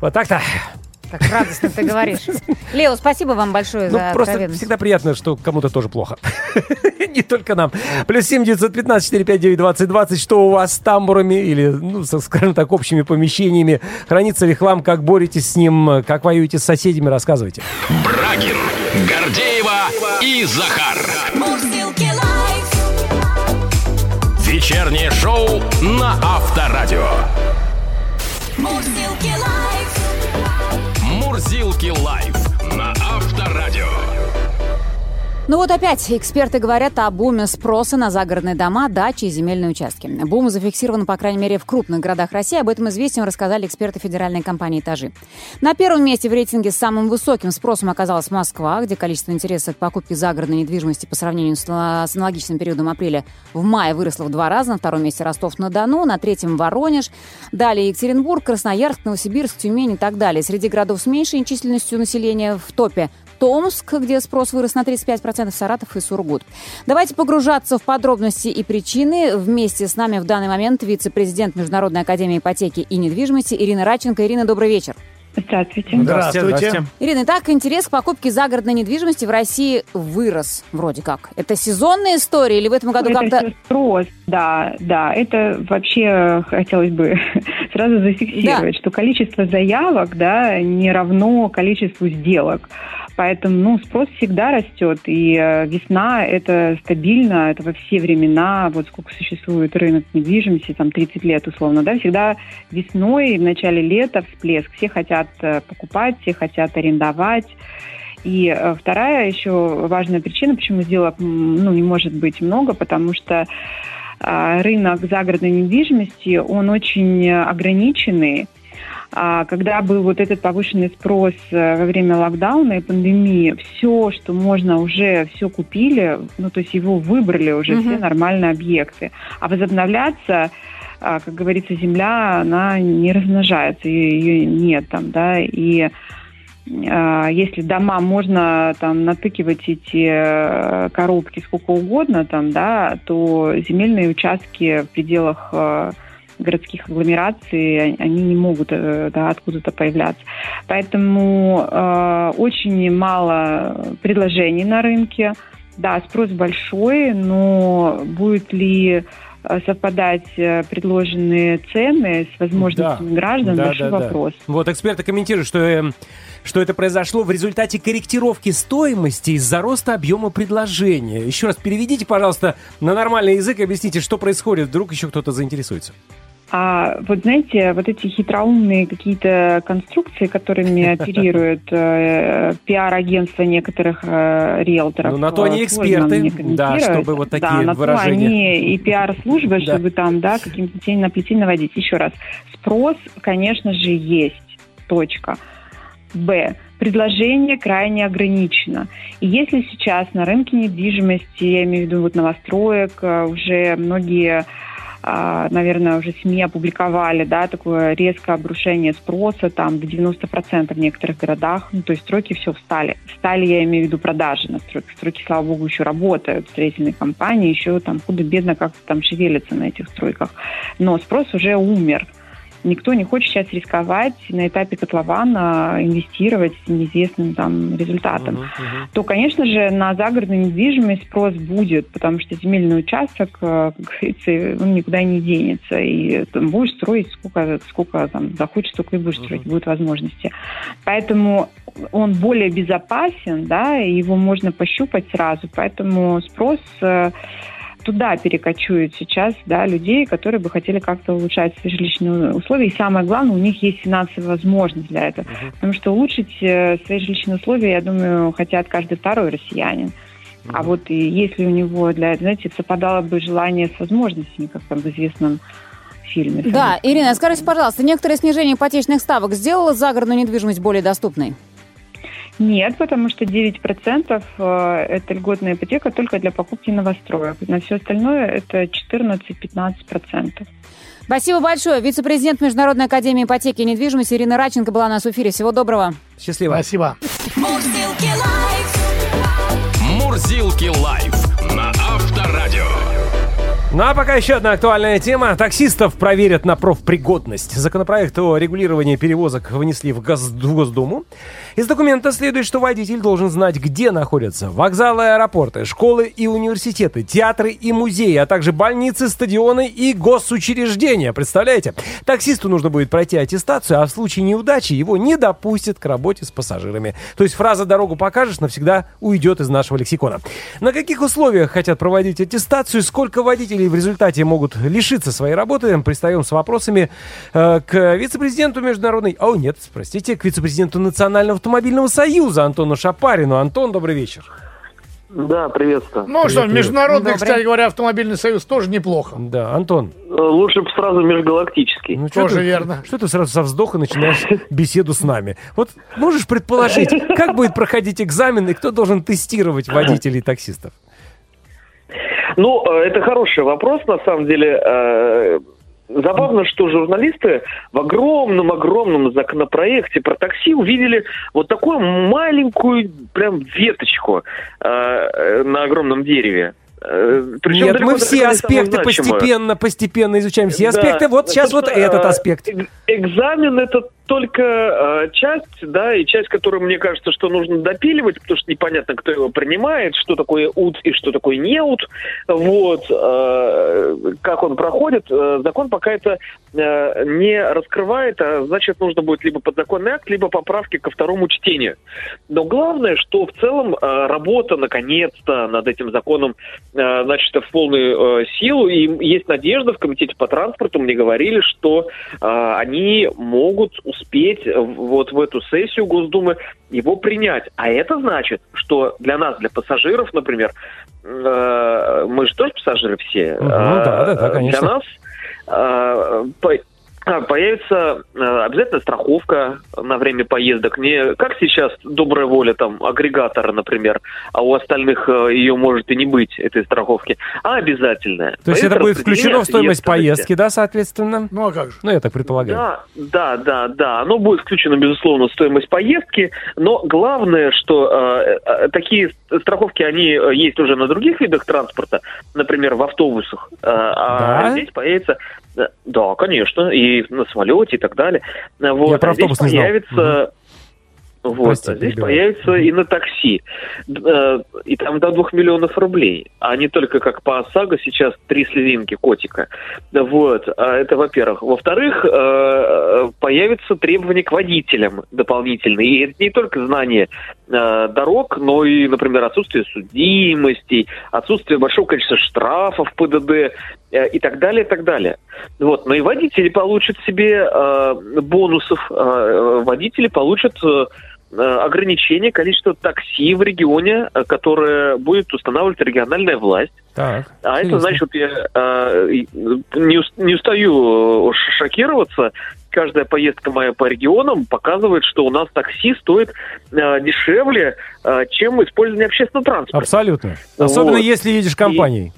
B: Вот так-то.
C: Как радостно ты говоришь. Лео, спасибо вам большое
B: Ну,
C: за
B: просто всегда приятно, что кому-то тоже плохо. Не только нам. Плюс семь девятьсот пятнадцать четыре пять девять двадцать двадцать. Что у вас с тамбурами или, ну, со- скажем так, общими помещениями? Хранится ли хлам? Как боретесь с ним? Как воюете с соседями? Рассказывайте.
A: Брагин, Гордеева и Захар. Вечернее шоу на Авторадио.
F: Мурзилки лайф.
A: Мурзилки лайф
C: Ну вот опять эксперты говорят о буме спроса на загородные дома, дачи и земельные участки. Бум зафиксирован, по крайней мере, в крупных городах России. Об этом известием рассказали эксперты федеральной компании «Этажи». На первом месте в рейтинге с самым высоким спросом оказалась Москва, где количество интереса к покупке загородной недвижимости по сравнению с аналогичным периодом апреля в мае выросло в два раза. На втором месте Ростов-на-Дону, на третьем Воронеж, далее Екатеринбург, Красноярск, Новосибирск, Тюмень и так далее. Среди городов с меньшей численностью населения в топе Томск, где спрос вырос на 35%, Саратов и Сургут. Давайте погружаться в подробности и причины. Вместе с нами в данный момент вице-президент Международной академии ипотеки и недвижимости Ирина Радченко. Ирина, добрый вечер.
E: Здравствуйте.
D: Здравствуйте.
C: Ирина, итак, интерес к покупке загородной недвижимости в России вырос вроде как. Это сезонная история или в этом году
E: это
C: как-то...
E: всё спрос, да, да. Это вообще хотелось бы сразу зафиксировать, что количество заявок, да, не равно количеству сделок.
I: Поэтому ну, спрос всегда растет. И э, весна – это стабильно, это во все времена. Вот сколько существует рынок недвижимости, там 30 лет условно, да, всегда весной, в начале лета всплеск. Все хотят э, покупать, все хотят арендовать. И э, вторая еще важная причина, почему сделок ну, не может быть много, потому что рынок загородной недвижимости, он очень ограниченный. А, Когда был вот этот повышенный спрос э, во время локдауна и пандемии, все, что можно, уже все купили, ну, то есть его выбрали уже
C: Мгм.
I: все нормальные объекты. А возобновляться, а, как говорится, земля, она не размножается, ее нет там, да, и а, если дома можно там натыкивать эти э, коробки сколько угодно там, да, то земельные участки в пределах э, городских агломераций, они не могут э, да, откуда-то появляться. Поэтому э, очень мало предложений на рынке. Да, спрос большой, но будет ли э, совпадать э, предложенные цены с возможностями граждан,
B: Да,
I: большой
B: да, да.
I: вопрос.
B: Вот эксперты комментируют, что, э, что это произошло в результате корректировки стоимости из-за роста объема предложения. Еще раз переведите, пожалуйста, на нормальный язык и объясните, что происходит. Вдруг еще кто-то заинтересуется.
I: А вот знаете, вот эти хитроумные какие-то конструкции, которыми оперируют э, пиар-агентства некоторых э, риэлторов.
B: Ну, на то
I: э,
B: они эксперты, да, чтобы вот такие
I: да, на
B: выражения.
I: То они и пиар-служба, чтобы там, да, каким-то тень на плетень наводить. Еще раз, спрос, конечно же, есть. Точка. Б. Предложение крайне ограничено. И если сейчас на рынке недвижимости, я имею в виду вот новостроек, э, уже многие наверное, уже СМИ опубликовали, да, такое резкое обрушение спроса, там, до 90% в некоторых городах, ну, то есть стройки все встали. Встали, я имею в виду продажи на стройках. Стройки, слава богу, еще работают, строительные компании еще там худо-бедно как-то там шевелятся на этих стройках. Но спрос уже умер. Никто не хочет сейчас рисковать на этапе котлована, инвестировать с неизвестным там результатом то, конечно же, на загородную недвижимость спрос будет, потому что земельный участок, э, как говорится, он никуда не денется. И там будешь строить сколько, сколько там захочешь, столько и будешь строить, будут возможности. Поэтому он более безопасен, да, и его можно пощупать сразу. Поэтому спрос э, туда перекочует сейчас, да, людей, которые бы хотели как-то улучшать свои жилищные условия. И самое главное, у них есть финансовая возможность для этого. Потому что улучшить э, свои жилищные условия, я думаю, хотят каждый второй россиянин. А вот и если у него для этого, знаете, совпадало бы желание с возможностями, как там в известном фильме.
C: Да, Ирина, скажите, пожалуйста, некоторое снижение ипотечных ставок сделало загородную недвижимость более доступной?
I: Нет, потому что 9% э, это льготная ипотека только для покупки новостроек. На все остальное это 14-15%.
C: Спасибо большое. Вице-президент Международной академии ипотеки и недвижимости Ирина Раченко была у нас в эфире. Всего доброго.
B: Счастливо.
D: Спасибо.
F: Мурзилки лайф.
A: Мурзилки лайф.
B: Ну а пока еще одна актуальная тема. Таксистов проверят на профпригодность. Законопроект о регулировании перевозок внесли в, Гос- в Госдуму. Из документа следует, что водитель должен знать, где находятся вокзалы, аэропорты, школы и университеты, театры и музеи, а также больницы, стадионы и госучреждения. Представляете? Таксисту нужно будет пройти аттестацию, а в случае неудачи его не допустят к работе с пассажирами. То есть фраза «дорогу покажешь» навсегда уйдет из нашего лексикона. На каких условиях хотят проводить аттестацию, сколько водителей в результате могут лишиться своей работы, пристаем с вопросами э, к вице-президенту международной... О, нет, простите, к вице-президенту Национального автомобильного союза Антону Шапарину. Антон, добрый вечер.
H: Да, приветствую.
D: Ну что,
B: привет.
D: международный,
C: Добрый.
D: кстати говоря, автомобильный союз тоже неплохо.
B: Да, Антон,
H: Лучше бы сразу межгалактический.
B: ну
D: Тоже
B: ты-
D: верно.
B: Что ты сразу со вздоха начинаешь беседу с нами? Вот можешь предположить, как будет проходить экзамен и кто должен тестировать водителей и таксистов?
H: Ну, э, это хороший вопрос, на самом деле. Э, Забавно, что журналисты в огромном-огромном законопроекте про такси увидели вот такую маленькую прям веточку э, на огромном дереве. Причем
B: Нет, мы все аспекты постепенно, постепенно изучаем. Все
H: Да.
B: аспекты. Вот сейчас вот этот аспект.
H: эк- Экзамен этот
J: только э, часть, да, и часть, которую мне кажется, что нужно допиливать, потому что непонятно, кто его принимает, что такое УД и что такое неуд, вот, э, как он проходит. Э, закон пока это э, не раскрывает, а значит, нужно будет либо подзаконный акт, либо поправки ко второму чтению. Но главное, что в целом э, работа, наконец-то, над этим законом, э, значит, в полную э, силу, и есть надежда в Комитете по транспорту, мне говорили, что э, они могут успеть вот в эту сессию Госдумы его принять. А это значит, что для нас, для пассажиров, например, э, мы же тоже пассажиры все.
B: Мгм, да, да, да,
J: э,
B: конечно.
J: Для нас а, появится э, обязательно страховка на время поездок. Не как сейчас добрая воля там агрегатора, например, а у остальных э, ее может и не быть, этой страховки, а обязательная.
B: То есть это будет включено в стоимость поездки, да, соответственно?
D: Ну, а как же?
B: Ну, я так предполагаю.
J: Да, да, да, да. Оно будет включено, безусловно, в стоимость поездки, но главное, что э, э, такие страховки, они есть уже на других видах транспорта, например, в автобусах. Э, а
B: Да?
J: здесь появится... э, Да, конечно, и на самолете и так далее. Э, Вот.
B: Я про
J: А здесь
B: автобус не знал.
J: появится... Вот,
B: Прости,
J: а здесь появится и на такси. Э, И там до двух миллионов рублей. А не только как по ОСАГО сейчас три слезинки котика. Вот, а это во-первых. Во-вторых, э, появятся требования к водителям дополнительные. И это не только знание э, дорог, но и, например, отсутствие судимостей, отсутствие большого количества штрафов ПДД э, и так далее, и так далее. Вот, но и водители получат себе э, бонусов. Э, водители получат э, э, ограничение количества такси в регионе, э, которое будет устанавливать региональная власть.
B: Так.
J: А это
B: интересно.
J: значит, я э, не, не устаю э, шокироваться. Каждая поездка моя по регионам показывает, что у нас такси стоит э, дешевле, э, чем использование общественного транспорта.
B: Абсолютно. Особенно
J: Вот.
B: если едешь компанией.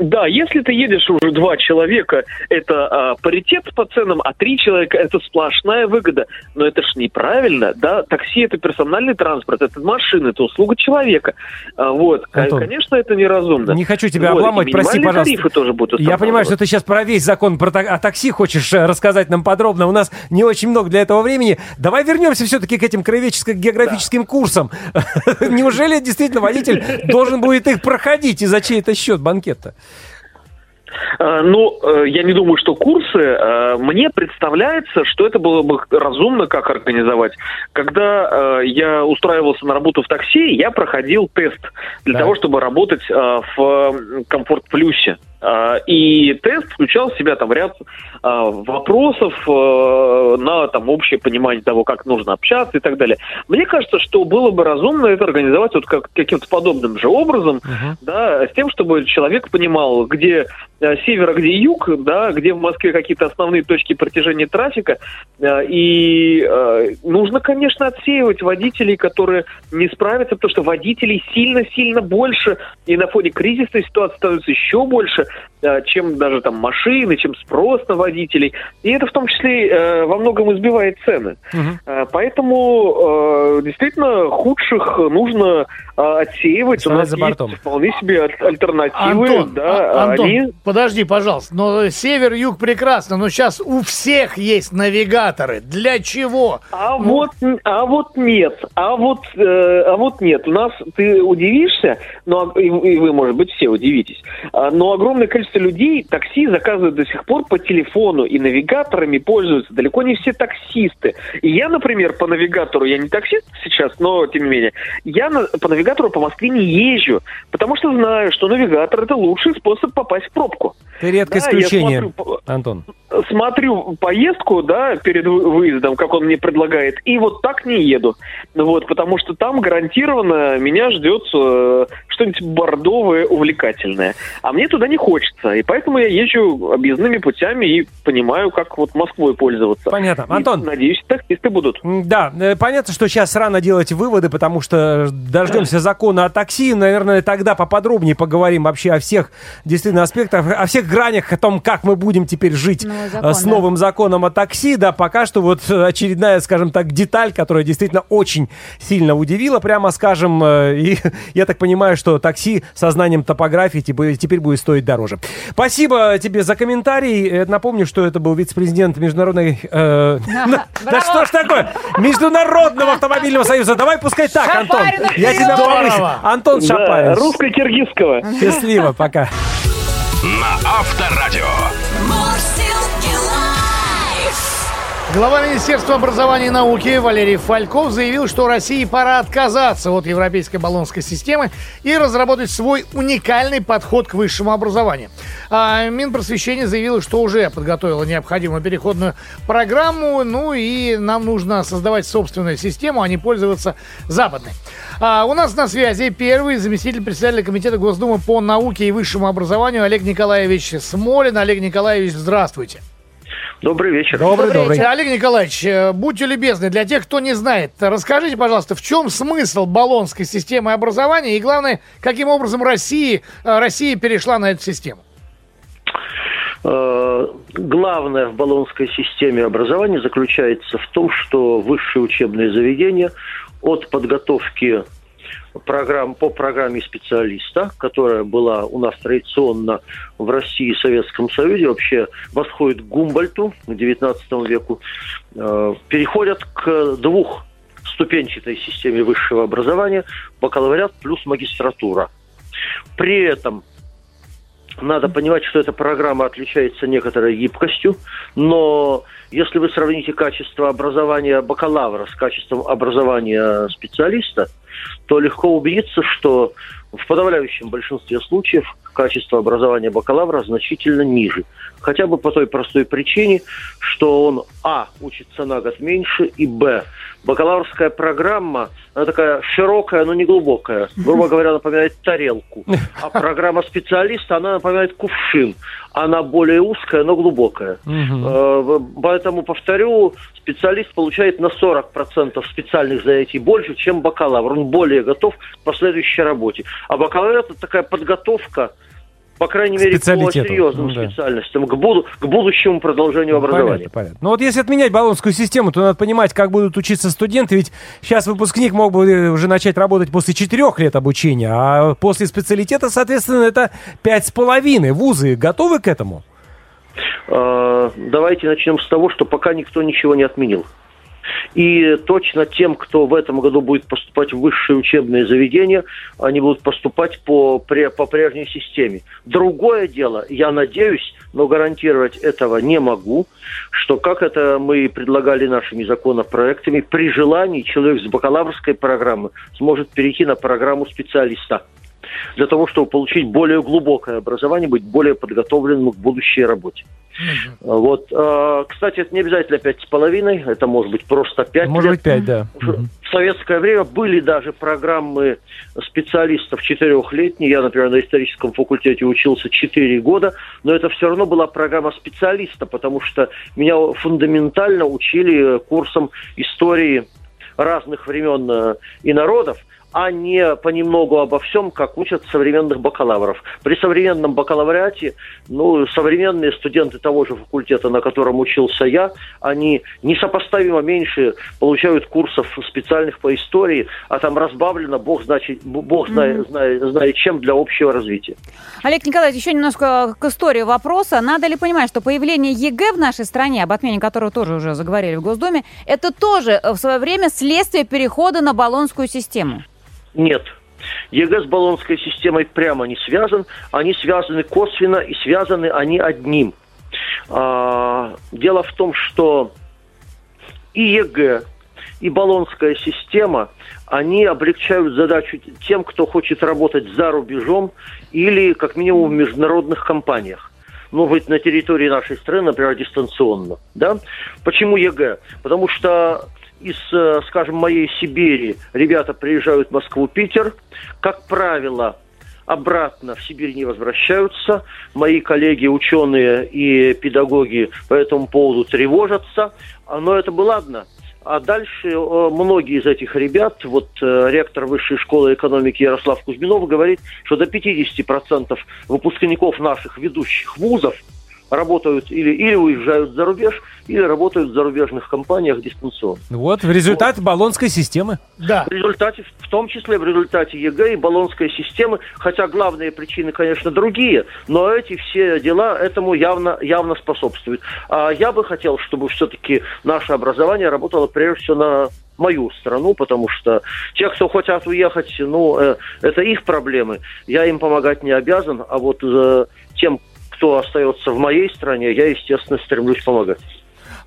J: Да, если ты едешь уже два человека, это а, паритет по ценам, а три человека это сплошная выгода. Но это ж неправильно, да? Такси это персональный транспорт, это машина, это услуга человека. А, вот,
B: Антон,
J: конечно, это неразумно.
B: Не хочу тебя
J: Вот,
B: обламывать, прости, пожалуйста.
J: тарифы тоже будут
B: Я понимаю, что ты сейчас про весь закон про так- о такси хочешь э, рассказать нам подробно. У нас не очень много для этого времени. Давай вернемся все-таки к этим краеведческо-географическим курсам. Неужели действительно водитель должен будет их проходить и за чей-то счет банкет-то?
J: А, Ну, э, я не думаю, что курсы. э, Мне представляется, что это было бы разумно, как организовать. Когда э, я устраивался на работу в такси, я проходил тест для
B: Да.
J: того, чтобы работать э, в Комфорт Плюсе. А, И тест включал в себя там ряд а, вопросов э, на там общее понимание того, как нужно общаться и так далее. Мне кажется, что было бы разумно это организовать вот как, каким-то подобным же образом, да, с тем, чтобы человек понимал, где э, север, а где юг, да, где в Москве какие-то основные точки протяжения трафика. Э, И нужно, конечно, отсеивать водителей, которые не справятся, потому что водителей сильно-сильно больше, и на фоне кризисной ситуации становится еще больше, чем даже там машины, чем спрос на водителей. И это в том числе э, во многом избивает цены. Э, Поэтому э, действительно худших нужно э, отсеивать. У
B: Оставлять
J: нас
B: за бортом.
J: есть вполне себе аль- альтернативы.
D: Антон,
J: да,
D: а- Антон,
J: они
D: подожди, пожалуйста. Но север-юг прекрасно, но сейчас у всех есть навигаторы. Для чего?
J: А
D: Ну,
J: вот, а вот нет, а вот, э, а вот нет. У нас ты удивишься, но и, и вы, может быть, все удивитесь. А, но огромное количество людей такси заказывают до сих пор по телефону и навигаторами пользуются. Далеко не все таксисты. И я, например, по навигатору, я не таксист сейчас, но тем не менее, я на- по навигатору по Москве не езжу, потому что знаю, что навигатор это лучший способ попасть в пробку.
B: Ты редкое
J: Да,
B: исключение,
J: смотрю
B: Антон.
J: смотрю поездку, да, перед вы- выездом, как он мне предлагает, и вот так не еду. Вот, потому что там гарантированно меня ждет э, что-нибудь бордовое, увлекательное. А мне туда не хочется, и поэтому я езжу объездными путями и понимаю, как вот Москвой пользоваться.
B: Понятно.
J: И,
B: Антон.
J: надеюсь, таксисты будут.
B: Да, э, понятно, что сейчас рано делать выводы, потому что дождемся закона о такси. Наверное, тогда поподробнее поговорим вообще о всех действительно аспектах, о всех гранях, о том, как мы будем теперь жить
C: Ну, закон,
B: с
C: да.
B: новым законом о такси, да, пока что вот очередная, скажем так, деталь, которая действительно очень сильно удивила, прямо скажем, э, и я так понимаю, что такси со знанием топографии теперь будет стоить дороже. Спасибо тебе за комментарий. Э, Напомню, что это был вице-президент международной... э, Да что ж такое? Международного автомобильного союза. Давай пускай так, Антон. Я тебя повысил. Антон Шапарин.
J: русско-киргизского.
B: Счастливо, пока.
A: На Авторадио.
D: Глава Министерства образования и науки Валерий Фальков заявил, что России пора отказаться от европейской баллонской системы и разработать свой уникальный подход к высшему образованию. А Минпросвещение заявило, что уже подготовило необходимую переходную программу, ну и нам нужно создавать собственную систему, а не пользоваться западной. А у нас на связи первый заместитель председателя Комитета Госдумы по науке и высшему образованию Олег Николаевич Смолин. Олег Николаевич, здравствуйте.
J: Добрый вечер.
B: Добрый,
C: Добрый
B: добрый.
C: вечер.
D: Олег Николаевич, э, будьте любезны, для тех, кто не знает, расскажите, пожалуйста, в чем смысл баллонской системы образования и, главное, каким образом России, э, Россия перешла на эту систему?
K: Э, Главное в баллонской системе образования заключается в том, что высшие учебные заведения от подготовки программ, по программе специалиста, которая была у нас традиционно в России и Советском Союзе, вообще восходит к Гумбольту, к XIX веку, э, переходят к двухступенчатой системе высшего образования, бакалавриат плюс магистратура. При этом надо понимать, что эта программа отличается некоторой гибкостью, но если вы сравните качество образования бакалавра с качеством образования специалиста, то легко убедиться, что в подавляющем большинстве случаев качество образования бакалавра значительно ниже. Хотя бы по той простой причине, что он, а, учится на год меньше, и, б, бакалаврская программа, она такая широкая, но не глубокая. Грубо говоря, напоминает тарелку. А программа специалиста, она напоминает кувшин. Она более узкая, но глубокая. Э, Поэтому, повторю, специалист получает на 40% специальных занятий больше, чем бакалавр. Он более готов к последующей работе. А бакалавриат – это такая подготовка, по крайней мере, по серьезным
B: Ну да.
K: специальностям, к, буду- к будущему продолжению образования.
B: Понятно, понятно. Ну вот если отменять баллонскую систему, то надо понимать, как будут учиться студенты, ведь сейчас выпускник мог бы э, уже начать работать после четырех лет обучения, а после специалитета, соответственно, это пять с половиной. Вузы готовы к этому?
K: Э, Давайте начнем с того, что пока никто ничего не отменил. И точно тем, кто в этом году будет поступать в высшие учебные заведения, они будут поступать по, по прежней системе. Другое дело, я надеюсь, но гарантировать этого не могу, что, как это мы предлагали нашими законопроектами, при желании человек с бакалаврской программы сможет перейти на программу специалиста для того, чтобы получить более глубокое образование, быть более подготовленным к будущей работе. Вот, э, кстати, это не обязательно пять с половиной, это может быть просто пять
B: Может
K: лет.
B: быть, пять, да.
K: В советское время были даже программы специалистов четырехлетние. Я, например, на историческом факультете учился четыре года, но это все равно была программа специалиста, потому что меня фундаментально учили курсом истории разных времен э, и народов, а не понемногу обо всем, как учат современных бакалавров. При современном бакалавриате, ну, современные студенты того же факультета, на котором учился я, они несопоставимо меньше получают курсов специальных по истории, а там разбавлено, бог, значит, бог знает, знает, знает чем, для общего развития.
C: Олег Николаевич, еще немножко к истории вопроса. Надо ли понимать, что появление ЕГЭ в нашей стране, об отмене которого тоже уже заговорили в Госдуме, это тоже в свое время следствие перехода на Болонскую систему?
K: Нет. ЕГЭ с Болонской системой прямо не связан. Они связаны косвенно и связаны они одним. А, дело в том, что и ЕГЭ, и Болонская система, они облегчают задачу тем, кто хочет работать за рубежом или, как минимум, в международных компаниях. Ну, быть на территории нашей страны, например, дистанционно. Да? Почему ЕГЭ? Потому что из, э, скажем, моей Сибири ребята приезжают в Москву, Питер. Как правило, обратно в Сибирь не возвращаются. Мои коллеги, ученые и педагоги по этому поводу тревожатся. Но это бы ладно. А дальше э, многие из этих ребят, вот э, ректор Высшей школы экономики Ярослав Кузьминов говорит, что до 50% выпускников наших ведущих вузов работают или, или уезжают за рубеж, или работают в зарубежных компаниях дистанционно.
B: Вот, в результат Болонской системы.
D: Да.
K: В результате, в том числе в результате ЕГЭ и Болонской системы, хотя главные причины, конечно, другие, но эти все дела этому явно, явно способствуют. А я бы хотел, чтобы все-таки наше образование работало прежде всего на мою страну, потому что те, кто хотят уехать, ну, э, это их проблемы. Я им помогать не обязан, а вот э, тем, кто остается в моей стране, я, естественно, стремлюсь помогать.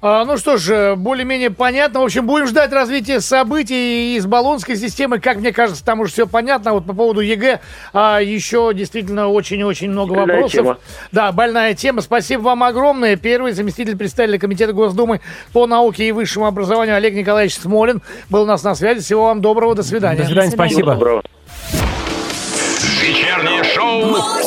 D: А, ну что ж, э, более-менее понятно. В общем, будем ждать развития событий из Болонской системы. Как мне кажется, там уже все понятно. Вот по поводу ЕГЭ а, еще действительно очень-очень много
K: Больная
D: вопросов.
K: тема.
D: Да, больная тема. Спасибо вам огромное. Первый заместитель председателя Комитета Госдумы по науке и высшему образованию Олег Николаевич Смолин был у нас на связи. Всего вам доброго. До свидания.
B: До свидания, спасибо.
K: Доброго.
A: Вечернее шоу